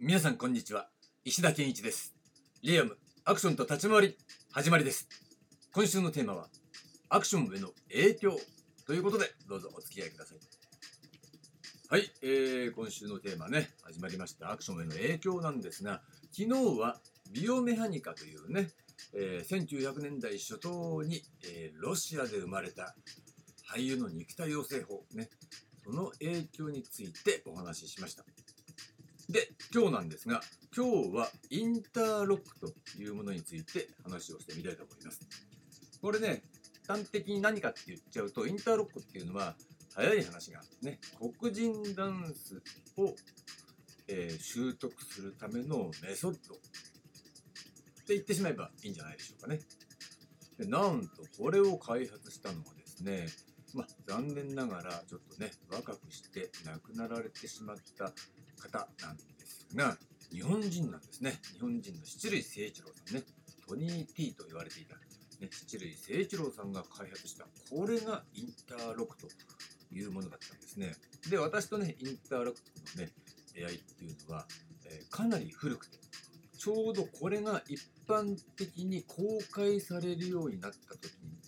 皆さんこんにちは。石田健一です。リアムアクションと立ち回り始まりです。今週のテーマはアクションへの影響。ということでどうぞお付き合いください。はい、えー、今週のテーマね始まりました。アクションへの影響なんですが昨日はビオメハニカというね、えー、1900年代初頭に、えー、ロシアで生まれた俳優の肉体養成法ねその影響についてお話ししました。で今日なんですが今日はインターロックというものについて話をしてみたいと思います。これね端的に何かって言っちゃうとインターロックっていうのは早い話がね黒人ダンスを、えー、習得するためのメソッドって言ってしまえばいいんじゃないでしょうかね。でなんとこれを開発したのはですねまあ、残念ながらちょっとね若くして亡くなられてしまった方なんですが日本人なんですね。日本人の七類誠一郎さんね。トニー・ティーと言われていた、ね、七類誠一郎さんが開発したこれがインターロックというものだったんですね。で私とねインターロックのね出会いっていうのは、えー、かなり古くてちょうどこれが一般的に公開されるようになった時に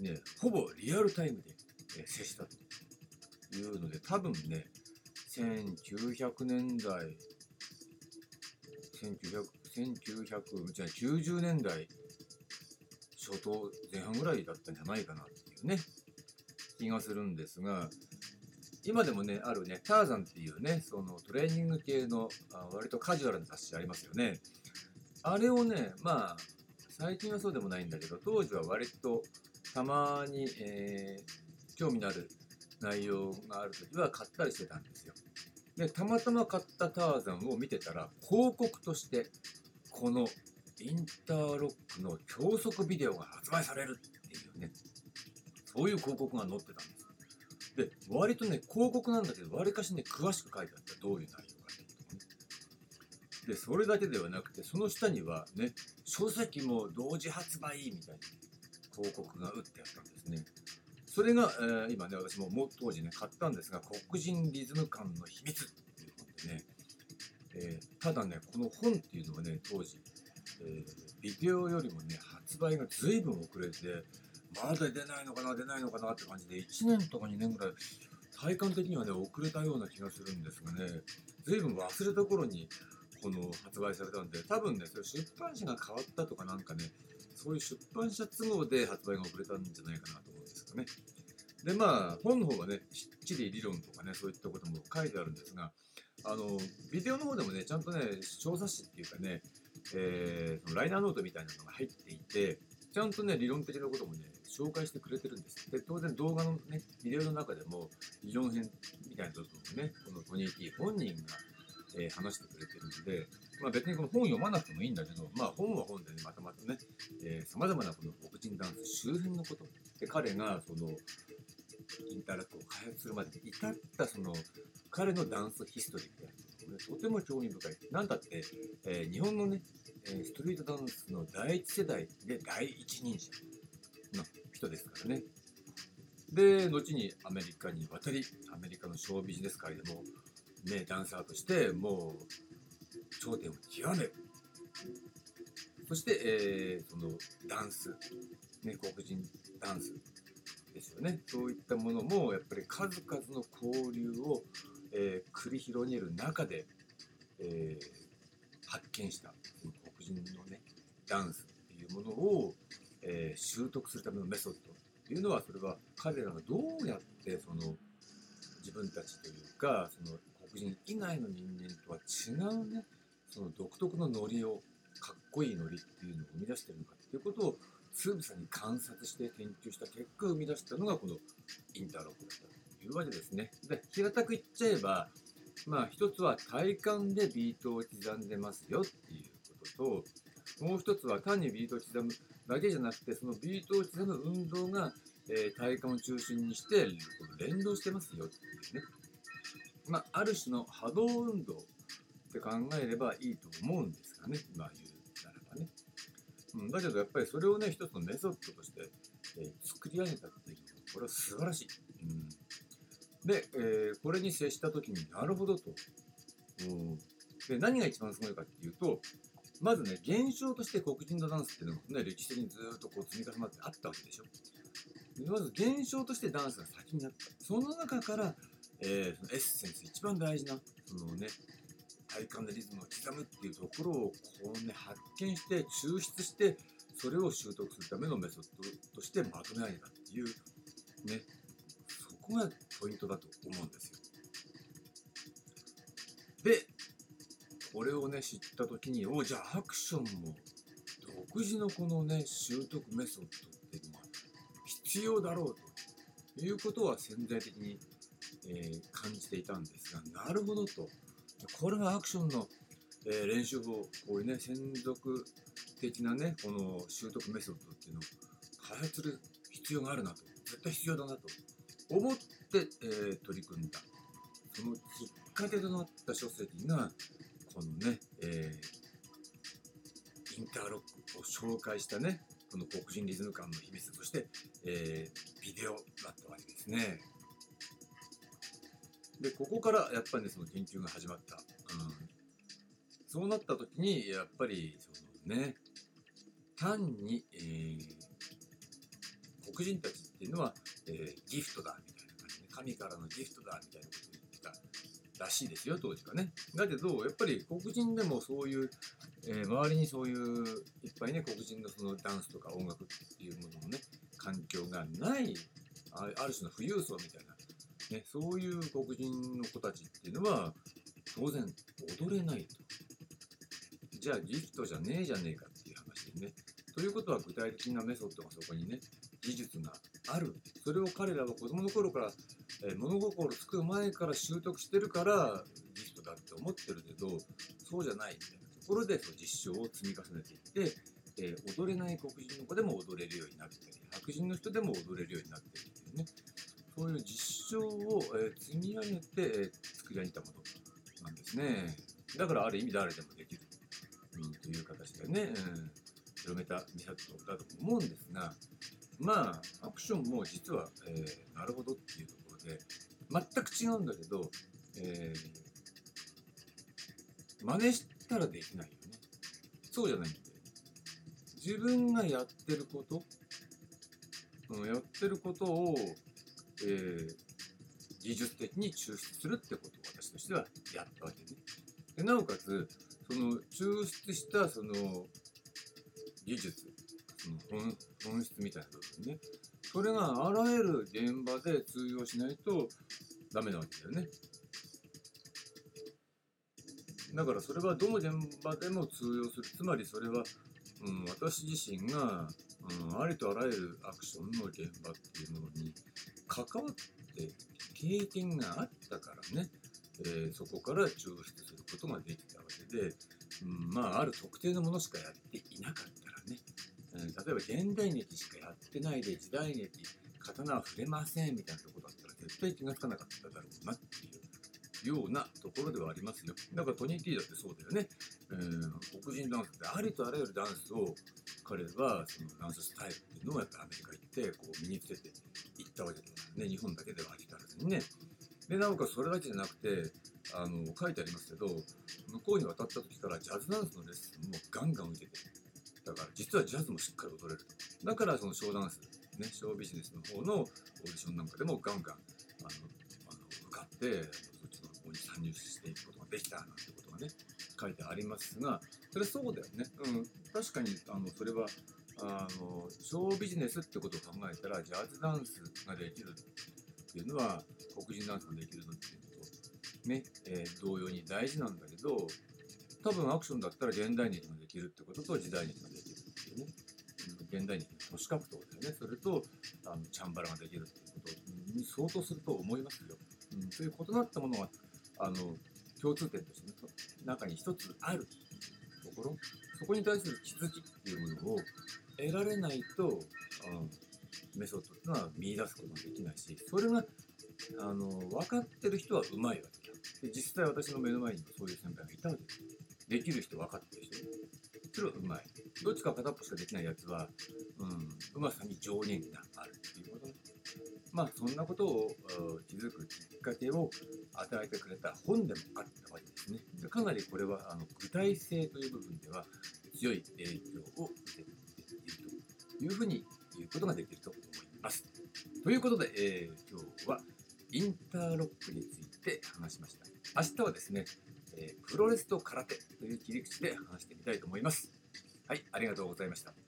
ね、ほぼリアルタイムで、え接したというので、多分ね、1900年代、1900、1900、じゃ90年代初頭前半ぐらいだったんじゃないかなっていうね、気がするんですが、今でもね、あるね、ターザンっていうね、そのトレーニング系のあ割とカジュアルな雑誌ありますよね。あれをね、まあ、最近はそうでもないんだけど、当時は割とたまに、えー、興味のある内容がある時は買ったりしてたんですよ。で、たまたま買ったターザンを見てたら、広告として、このインターロックの教則ビデオが発売されるっていうね、そういう広告が載ってたんです。で、割とね、広告なんだけど、わりかしね、詳しく書いてあったどういう内容かってことね。で、それだけではなくて、その下にはね、書籍も同時発売みたいな広告が打ってあったんですね。それが、えー、今ね、私もも当時ね、買ったんですが、黒人リズム感の秘密っていう本でね、えー、ただね、この本っていうのはね、当時、えー、ビデオよりもね、発売が随分遅れて、まだ出ないのかな、出ないのかなって感じで、1年とか2年ぐらい、体感的にはね、遅れたような気がするんですがね、随分忘れた頃に、この発売されたんで、多分ね、それ出版社が変わったとかなんかね、そういう出版社都合で発売が遅れたんじゃないかなとですよね。で、まあ、本の方はね、しっちり理論とかね、そういったことも書いてあるんですが、あの、ビデオの方でもね、ちゃんとね、小冊子っていうかね、えー、そのライナーノートみたいなのが入っていて、ちゃんとね、理論的なこともね、紹介してくれてるんです。で、当然動画のね、ビデオの中でも、理論編みたいな部分をね、このトニー・ティ本人が、えー、話してくれてるので、まあ、別にこの本読まなくてもいいんだけど、まあ、本は本でね、またまたね、さまざまなこの黒人ダンス周辺のことで彼がそのインタラクトを開発するまでに至ったその彼のダンスヒストリーであるとても興味深い。なんだって、えー、日本のね、ストリートダンスの第一世代で第一人者の人ですからね。で、後にアメリカに渡り、アメリカのショービジネス界でも、ね、ダンサーとしてもう頂点を極め。そして、えー、そのダンス、ね、黒人ダンスですよね。そういったものも、やっぱり数々の交流を、えー、繰り広げる中で、えー、発見した黒人のね、ダンスっていうものを、えー、習得するためのメソッドっていうのは、それは彼らがどうやってその自分たちというか、その黒人以外の人間とは違うね、その独特のノリをかっこいいノリっていうのを生み出してるのかっていうことをつぶさに観察して研究した結果生み出したのがこのインターロックだったというわけですね。で平たく言っちゃえばまあ一つは体感でビートを刻んでますよっていうことともう一つは単にビートを刻むだけじゃなくてそのビートを刻む運動が、えー、体幹を中心にして連動してますよっていうね。まあ、ある種の波動運動って考えればいいと思うんですがね、今言うならばね。うん、だけどやっぱりそれをね、一つのメソッドとして、えー、作り上げたっていうのは、これは素晴らしい。うん、で、えー、これに接した時になるほどと、うん、で何が一番すごいかっていうとまずね現象として黒人のダンスっていうのもね歴史的にずっとこう積み重なってあったわけでしょ。まず現象としてダンスが先になった。その中から、えーそのエッセンス一番大事なそのね体感でリズムを刻むっていうところをこうね発見して抽出してそれを習得するためのメソッドとしてまとめ上げたっていうねそこがポイントだと思うんですよ。でこれをね知った時におじゃあアクションも独自のこのね習得メソッドっていうのが必要だろうということは潜在的に、えー感じていたんですがなるほどと。これがアクションの、えー練習法こういうね専属的なねこの習得メソッドっていうのを開発する必要があるなと。絶対必要だなと。思って、えー取り組んだ。そのきっかけとなった書籍がこのね、えインターロックを紹介したねこの黒人リズム感の秘密として、えービデオだったわけですね。でここからやっぱりねその研究が始まった、うん、そうなった時にやっぱりそのね単に、えー黒人たちっていうのは、えーギフトだみたいな感じでね。神からのギフトだみたいなことを言ってたらしいですよ当時はね。だけどやっぱり黒人でもそういう、えー周りにそういういっぱいね黒人のそのダンスとか音楽っていうもののね環境がないある種の富裕層みたいなね、そういう黒人の子たちっていうのは当然踊れないと。じゃあギフトじゃねえじゃねえかっていう話でね。ということは具体的なメソッドがそこにね技術がある。それを彼らは子供の頃から、えー物心つく前から習得してるからギフトだって思ってるけどそうじゃないみたいなところでその実証を積み重ねていって、えー踊れない黒人の子でも踊れるようになったり白人の人でも踊れるようになってるっていうねそういう実証を、え積み上げて、え作り上げたものなんですね。だからある意味誰でもできる、うん、という形でね、うん、広めたメソッドだと思うんですが、まあ、アクションも実は、えーなるほどっていうところで、全く違うんだけど、えー真似したらできないよね。そうじゃないんで。自分がやってること、うん、やってることを、えー技術的に抽出するってことを私としてはやったわけね。でなおかつその抽出したその技術その本本質みたいな部分ねそれがあらゆる現場で通用しないとダメなわけだよね。だからそれはどの現場でも通用するつまりそれは、うん、私自身が、うん、ありとあらゆるアクションの現場っていうものに関わって経験があったからね、えーそこから抽出することができたわけで、うん、まあある特定のものしかやっていなかったらね、うん例えば現代劇しかやってないで時代劇刀は触れませんみたいなとこだったら絶対気がつかなかっただろうなっていう。ようなところではありますよだからトニー・ティーだってそうだよね、うん、黒人ダンスってありとあらゆるダンスを彼はそのダンススタイルっていうのをやっぱアメリカ行ってこう身につけていったわけだからね。日本だけでは飽き足らずにね。でなおかつそれだけじゃなくてあの書いてありますけど向こうに渡った時からジャズダンスのレッスンもガンガン受けてだから実はジャズもしっかり踊れると。だからそのショーダンスねショービジネスの方のオーディションなんかでもガンガンあのあの受かってそっちの方に参入していくことができたなんてことがね書いてありますがそれそうだよね、うん、確かにあのそれはあのショービジネスってことを考えたらジャズダンスができるっていうのは黒人ダンスができるのっていうのとね、えー同様に大事なんだけど多分アクションだったら現代劇ができるってことと時代劇ができるっていうね、現代劇の都市格闘だよね。それとあのチャンバラができるっていうことに相当すると思いますよ。うん、そういう異なったものがあの共通点として、ね、中に一つあるところそこに対する気づきっていうものを得られないと、うん、メソッドっていうのは見出すことができないしそれがあの分かってる人はうまいわけだ。で実際私の目の前にもそういう先輩がいたわけです。できる人分かってる人。それはうまい。どっちか片っぽしかできないやつは、うん、うまさに上限があるっていうこと。ねまあそんなことを気づくきっかけを与えてくれた本でもあったわけですね。かなりこれはあの具体性という部分では強い影響を受けているというふうに言うことができると思います。ということで、えー今日はインターロックについて話しました。明日はですね、えープロレスと空手という切り口で話してみたいと思います。はい、ありがとうございました。